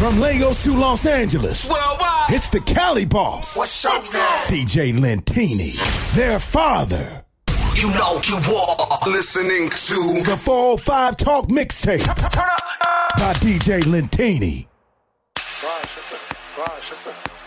From Lagos to Los Angeles. Worldwide. It's the Cali Boss. What's your name? DJ Lentini. Their father. You know you are listening to The 405 Talk Mixtape Turn up. by DJ Lentini.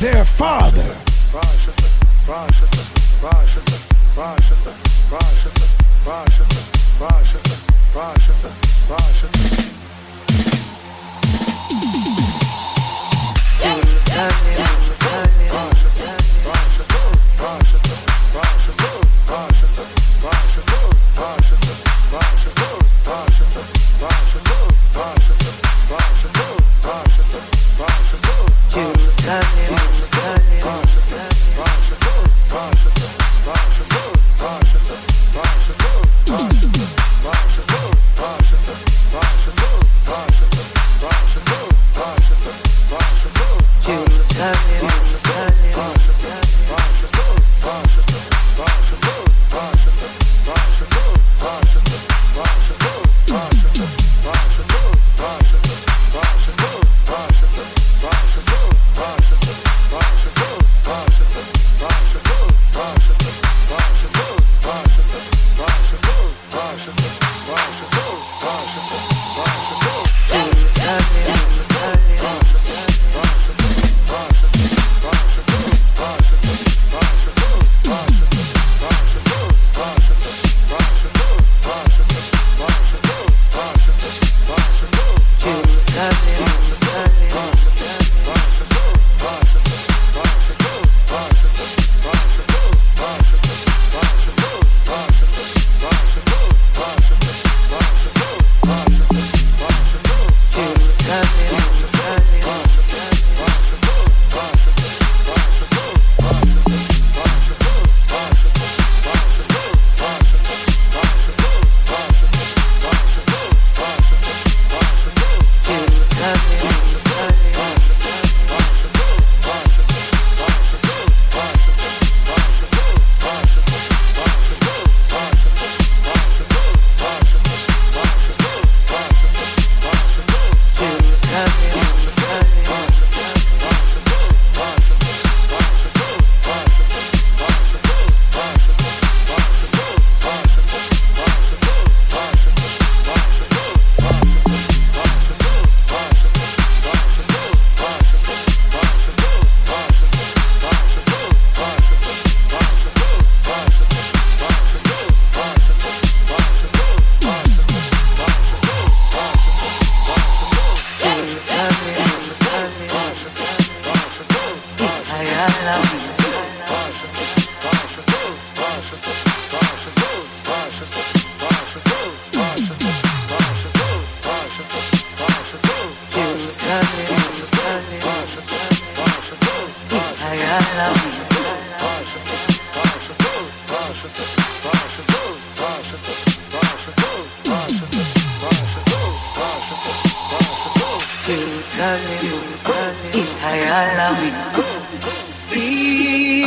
Their father. Give me some, give me some.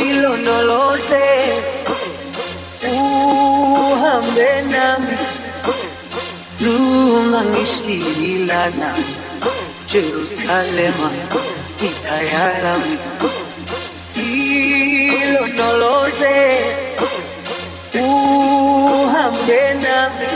Ilondoloze uhambe nami zungangishilana Jerusalema ikhaya lami ilondoloze uhambe nami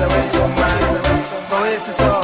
away to mine. Away to soul.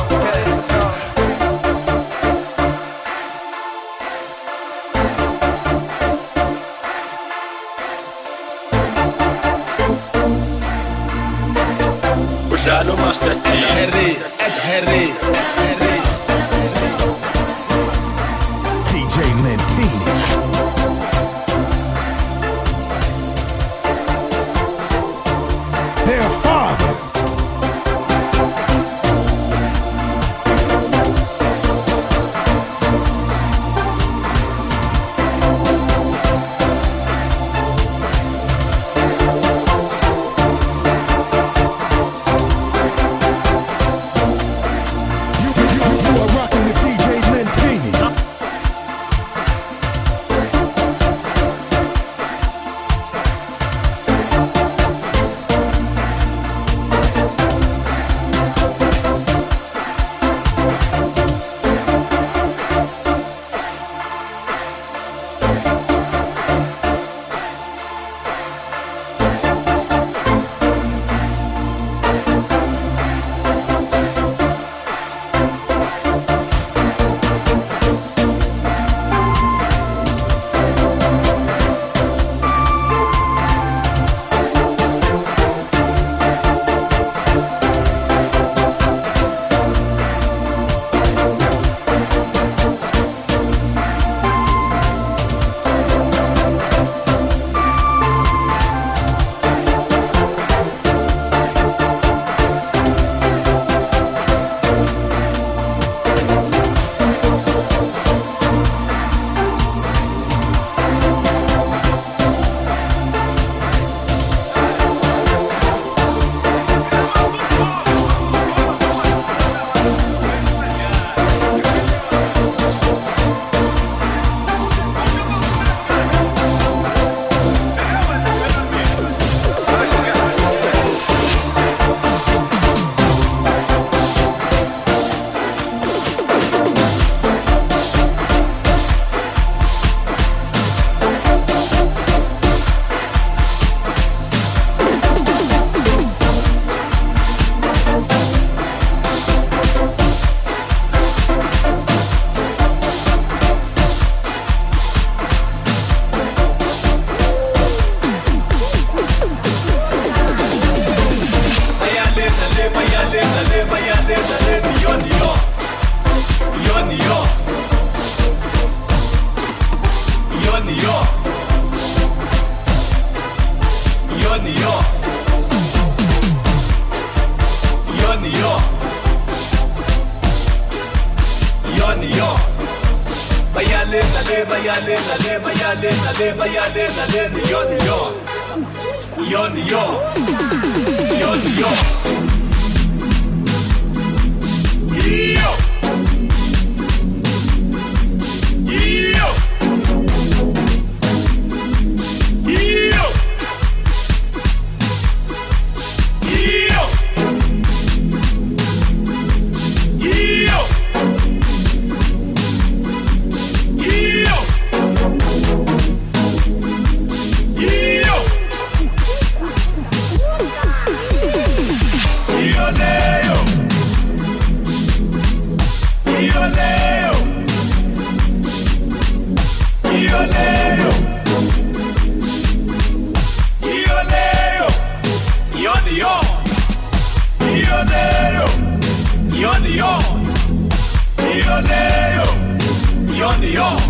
You're New York.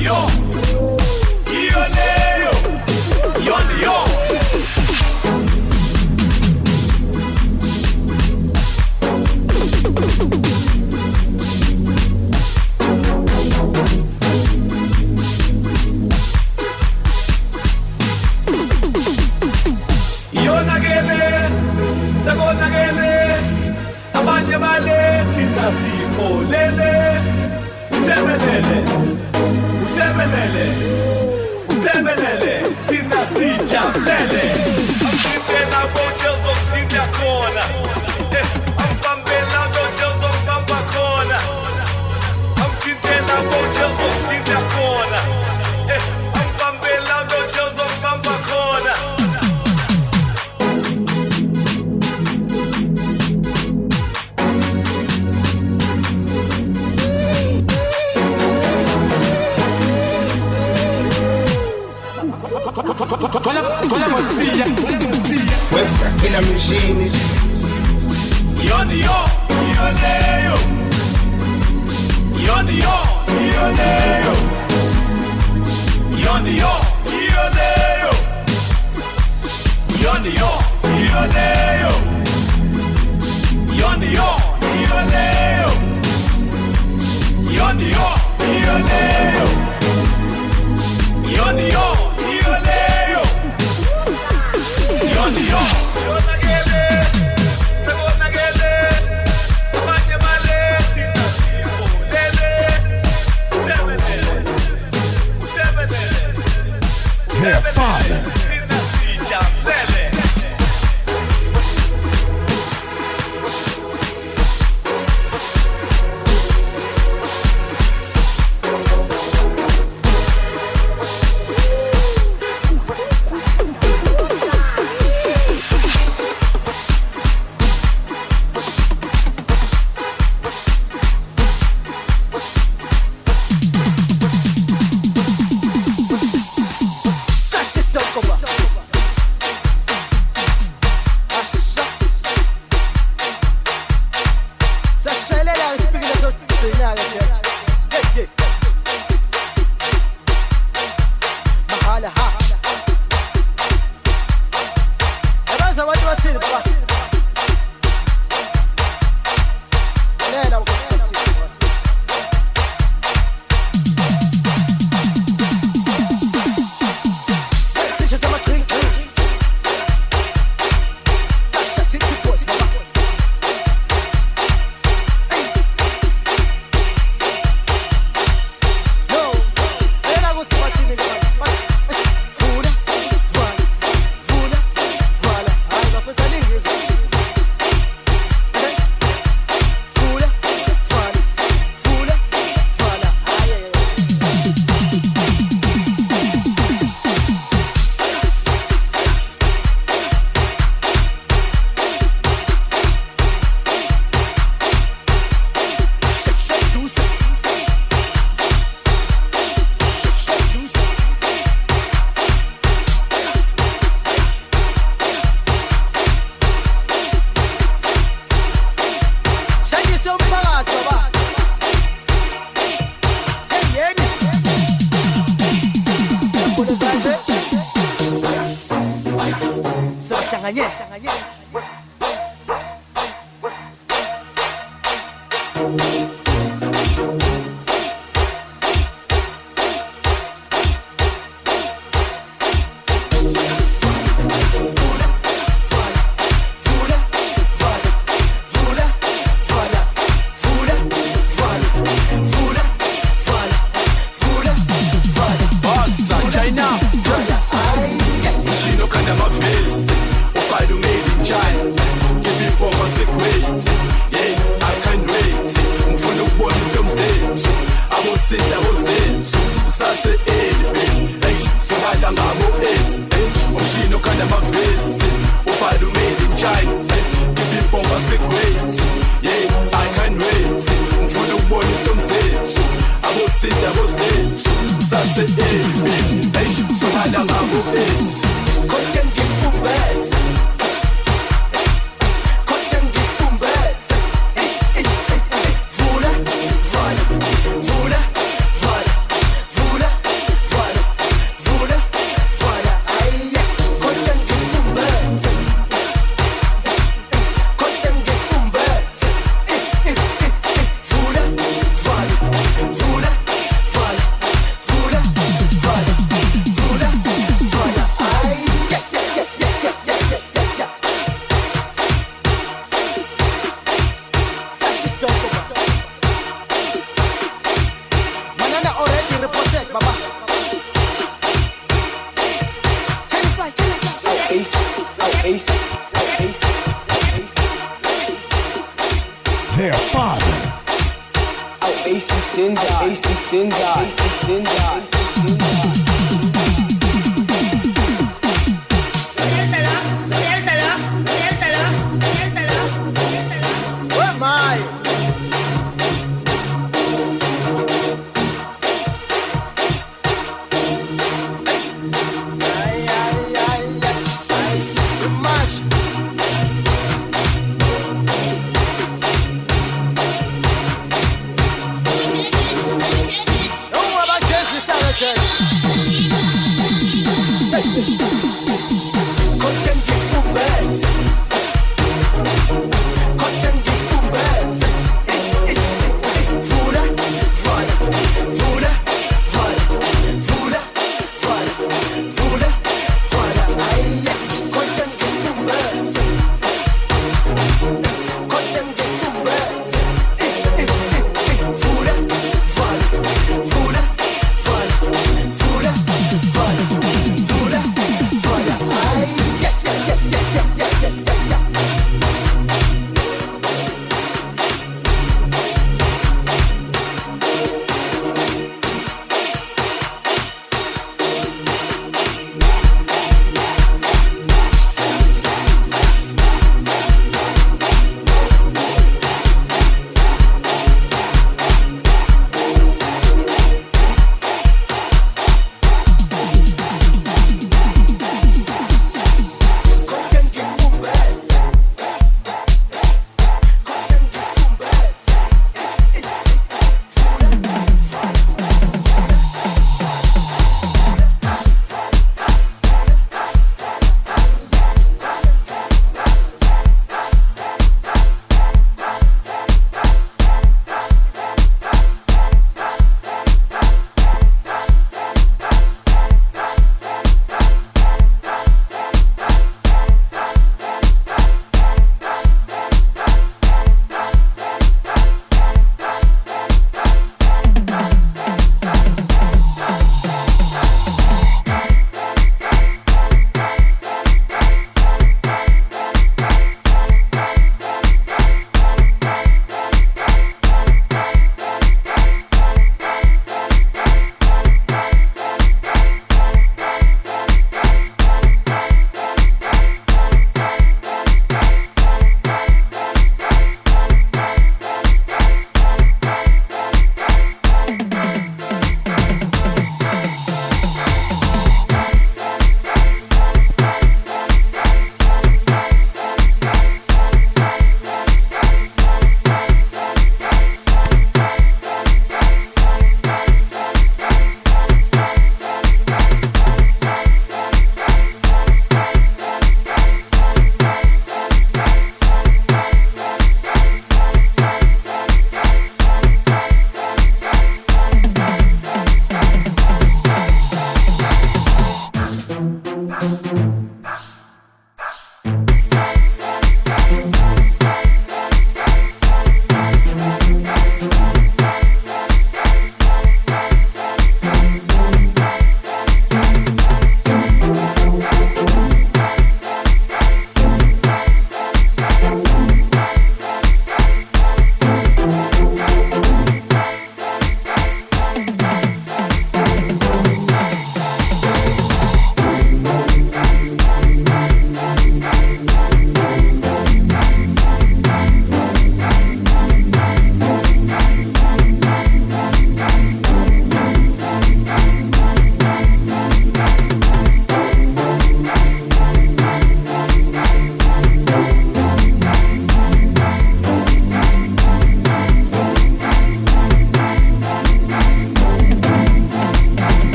You're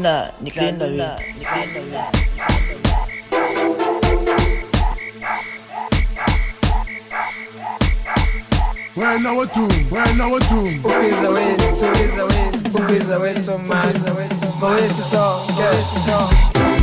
Dlaluna, nikenda wena. Wena wathumba, wena wathumba. Ubiza wethu, ubiza wethu, ubiza wethu manje, wethu sonke, wethu sonke.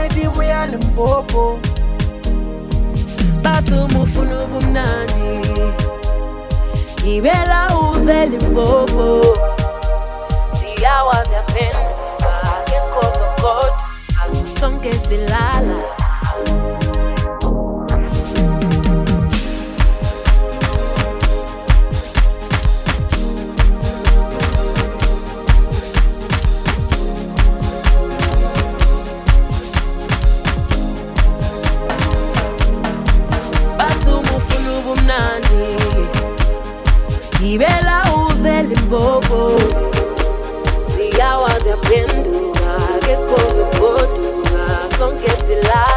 Disemba yedibuya limpopo bathi umufuna ubumnandi gibela uze limpopo ziyawazi yaphenduka akekho zokodwa sonke silala popo siyawazi to ke kuzogoduka sonke silala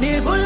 nebula.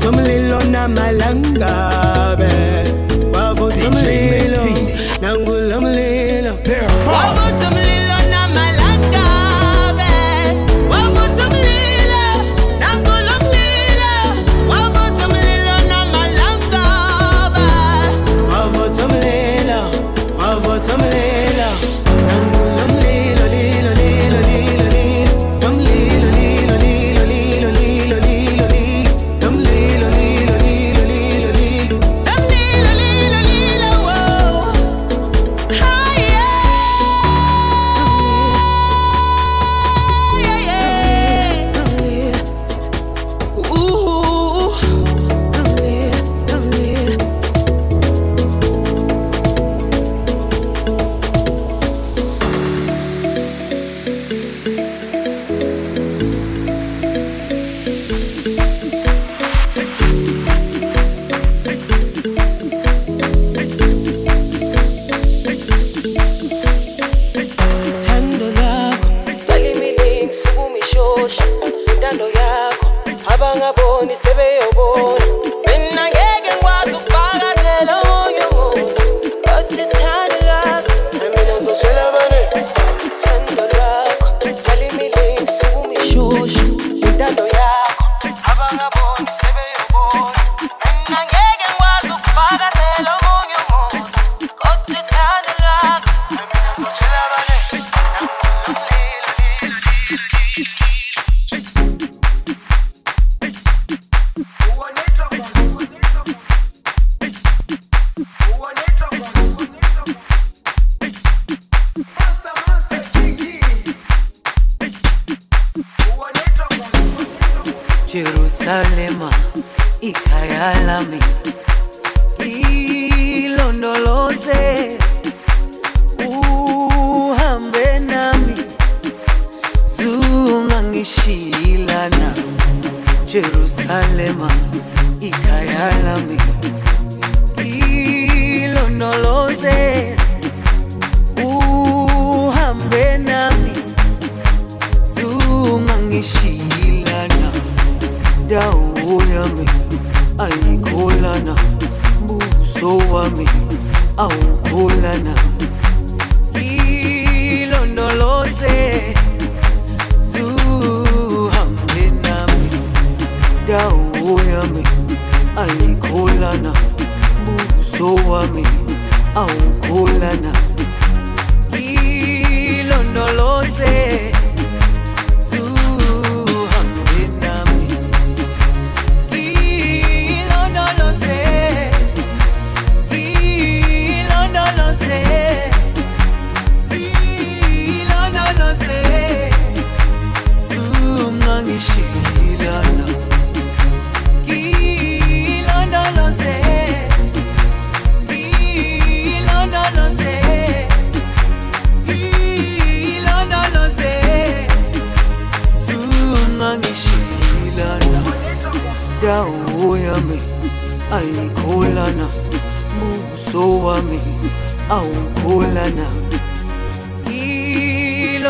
Tumlilona malanga.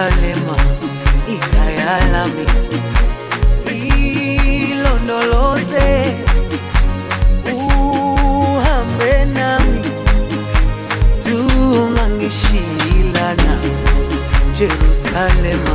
yalema ikayalami ilondoloze uhambe nami. Zungangishilana jerusalema.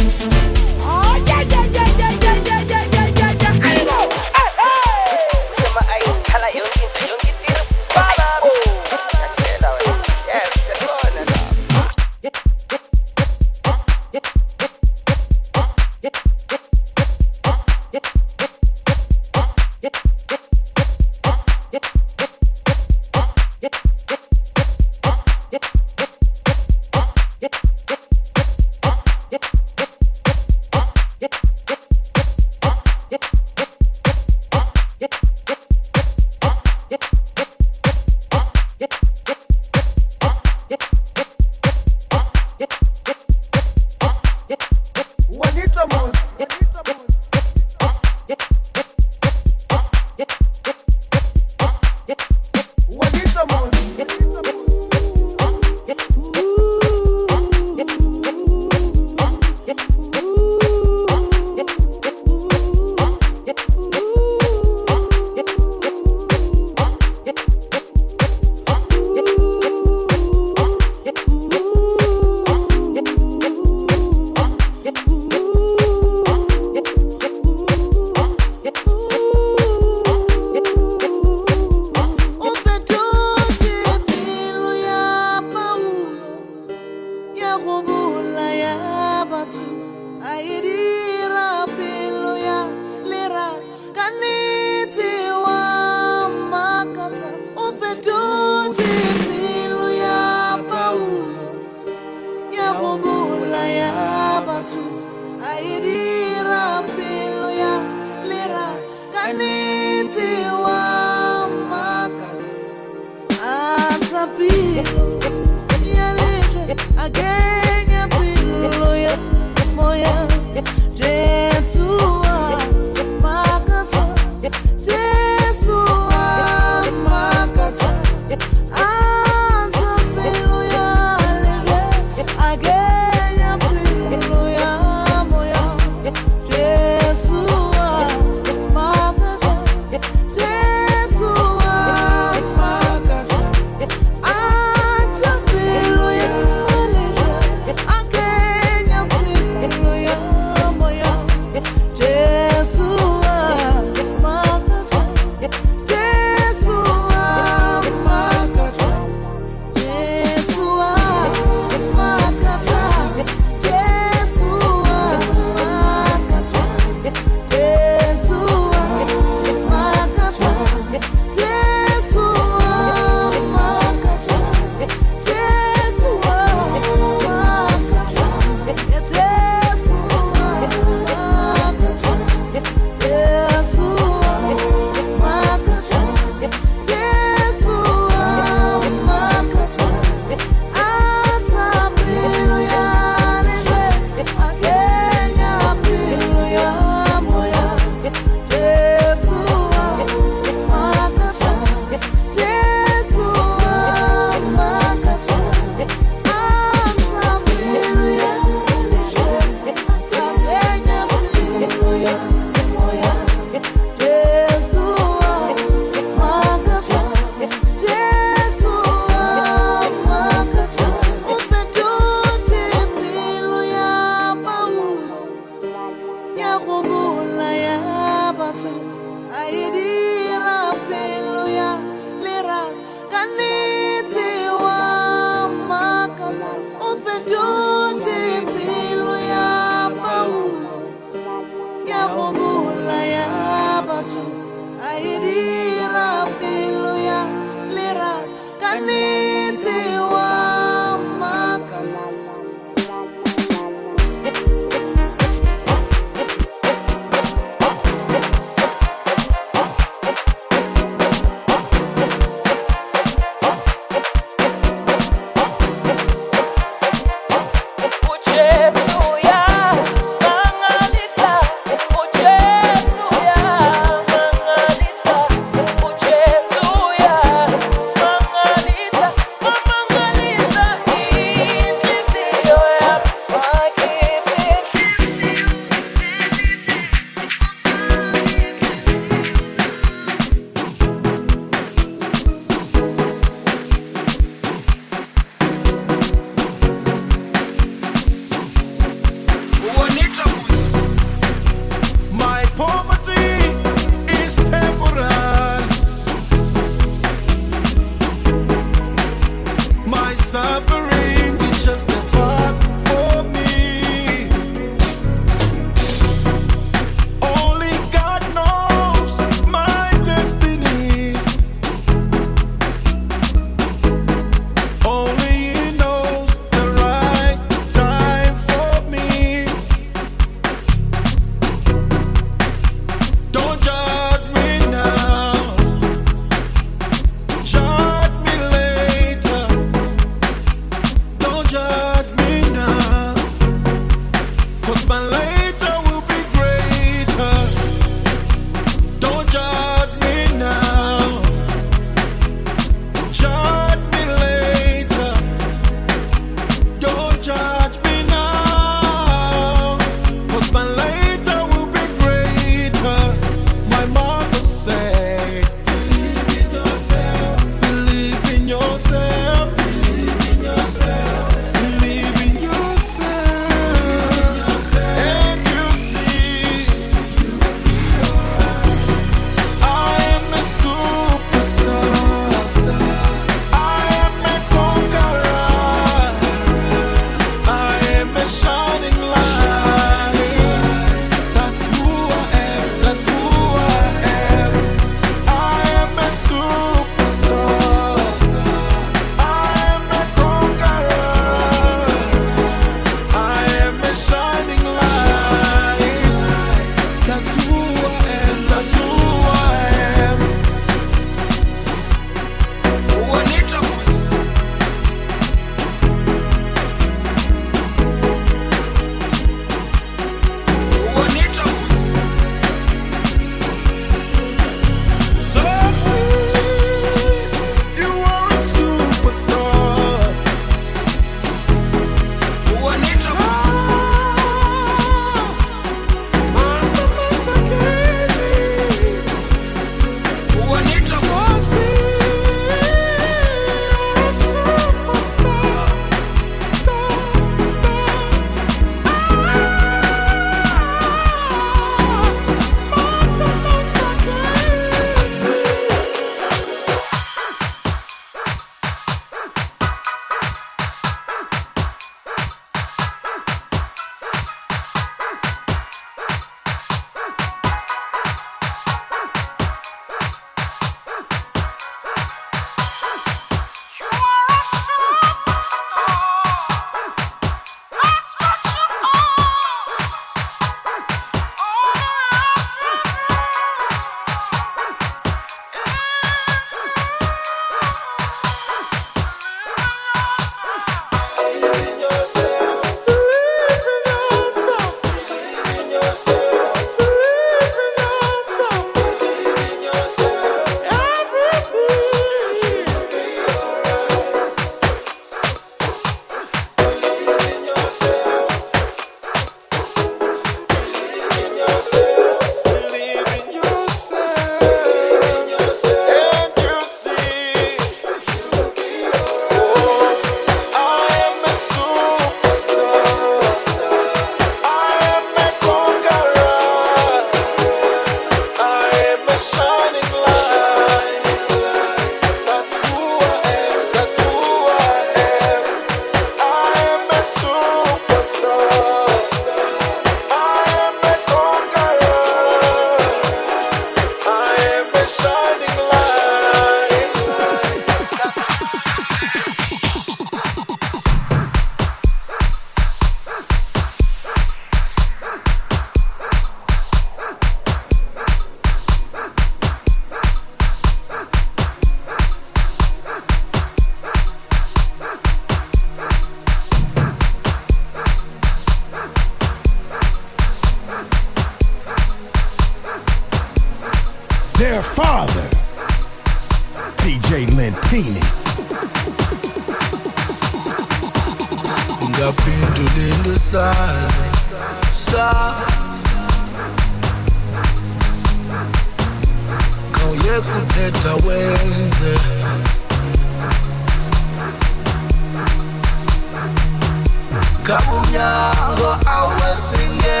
Kabunyango awesinge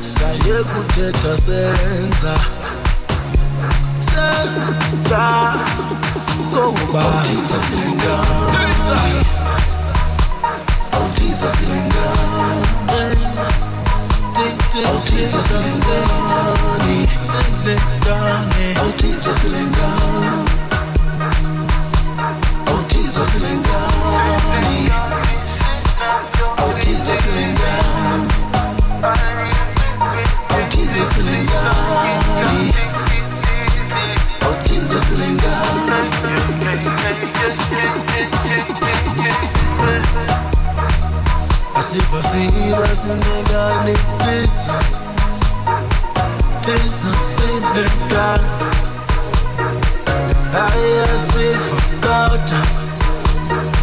saye kuthetha senza. Senza. Ngoba Jesus lingani Oh Jesus Oh Jesus Oh Jesus lingani Oh Jesus lingani Oh Jesus Oh Jesus lingani Oh Jesus lingani Asifa siva sinegani tisa Tisa sinega Ay asifa kota Aibo Tisa sinega Asifa siva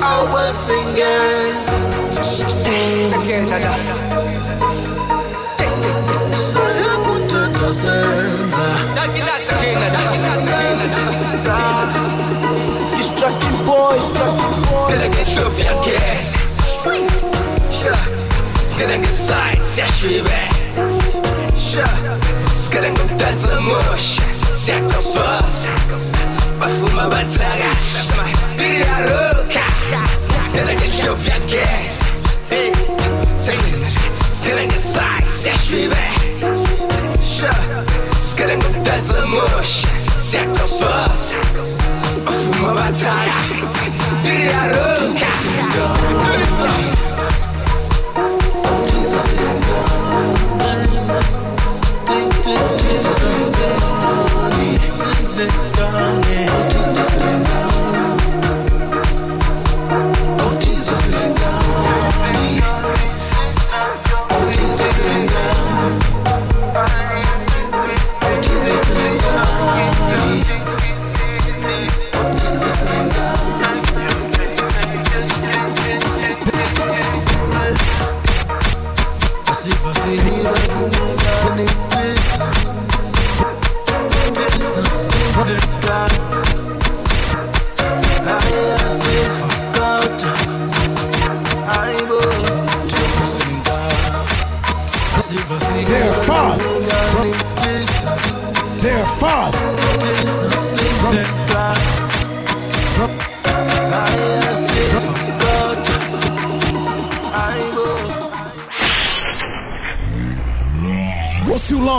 Kauye kuthetha wenze Kaunyango awesinge Saye kuthetha senza Destructive boys, through your gear. Skilling it side, set you back. Skilling it that's a mush. Set the bus. Bafuma aruka. Skilling it through your gear. Skilling it side, set you back. Skilling it that's a mush.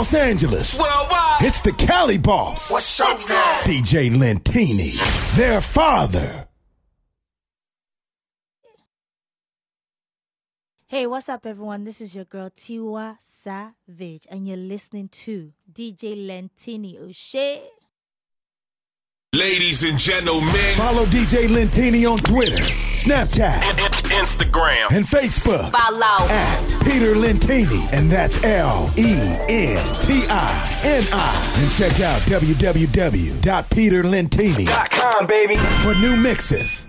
Los Angeles? Worldwide. It's the Cali boss, What's showtime? DJ Lentini. Their father, Hey, what's up, everyone? This is your girl Tiwa Savage, and you're listening to DJ Lentini O'Shea. Ladies and gentlemen, follow DJ Lentini on Twitter, Snapchat, Instagram, and Facebook Follow. at Peter Lentini, and that's L E N T I N I. And check out www.peterlentini.com, baby. for new mixes.